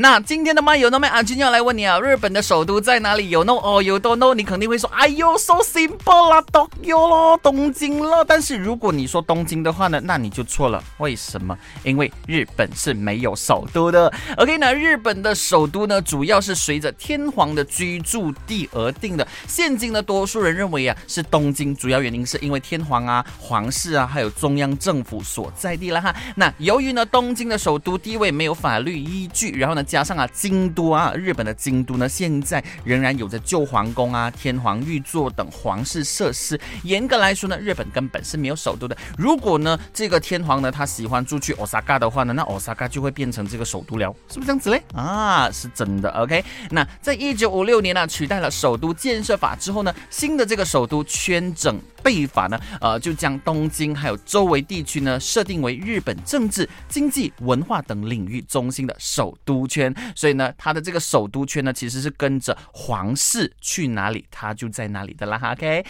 那今天的麦有 no 麦啊，今天要来问你啊，日本的首都在哪里？有 no 哦，有多 No？你肯定会说，哎呦，so simple 啦，Tokyo 咯，东京咯。但是如果你说东京的话呢，那你就错了。为什么？因为日本是没有首都的。OK，那日本的首都呢，主要是随着天皇的居住地而定的。现今呢，多数人认为啊是东京，主要原因是因为天皇啊、皇室啊，还有中央政府所在地了哈。那由于呢，东京的首都地位没有法律依据，然后呢。加上啊，京都啊，日本的京都呢，现在仍然有着旧皇宫啊、天皇御座等皇室设施。严格来说呢，日本根本是没有首都的。如果呢，这个天皇呢，他喜欢住去 Osaka 的话呢，那 Osaka 就会变成这个首都了，是不是这样子嘞？啊，是真的。OK，那在一九五六年呢，取代了首都建设法之后呢，新的这个首都圈整备法呢，呃，就将东京还有周围地区呢，设定为日本政治、经济、文化等领域中心的首都圈。圈，所以呢，他的这个首都圈呢，其实是跟着皇室去哪里，他就在哪里的啦。OK，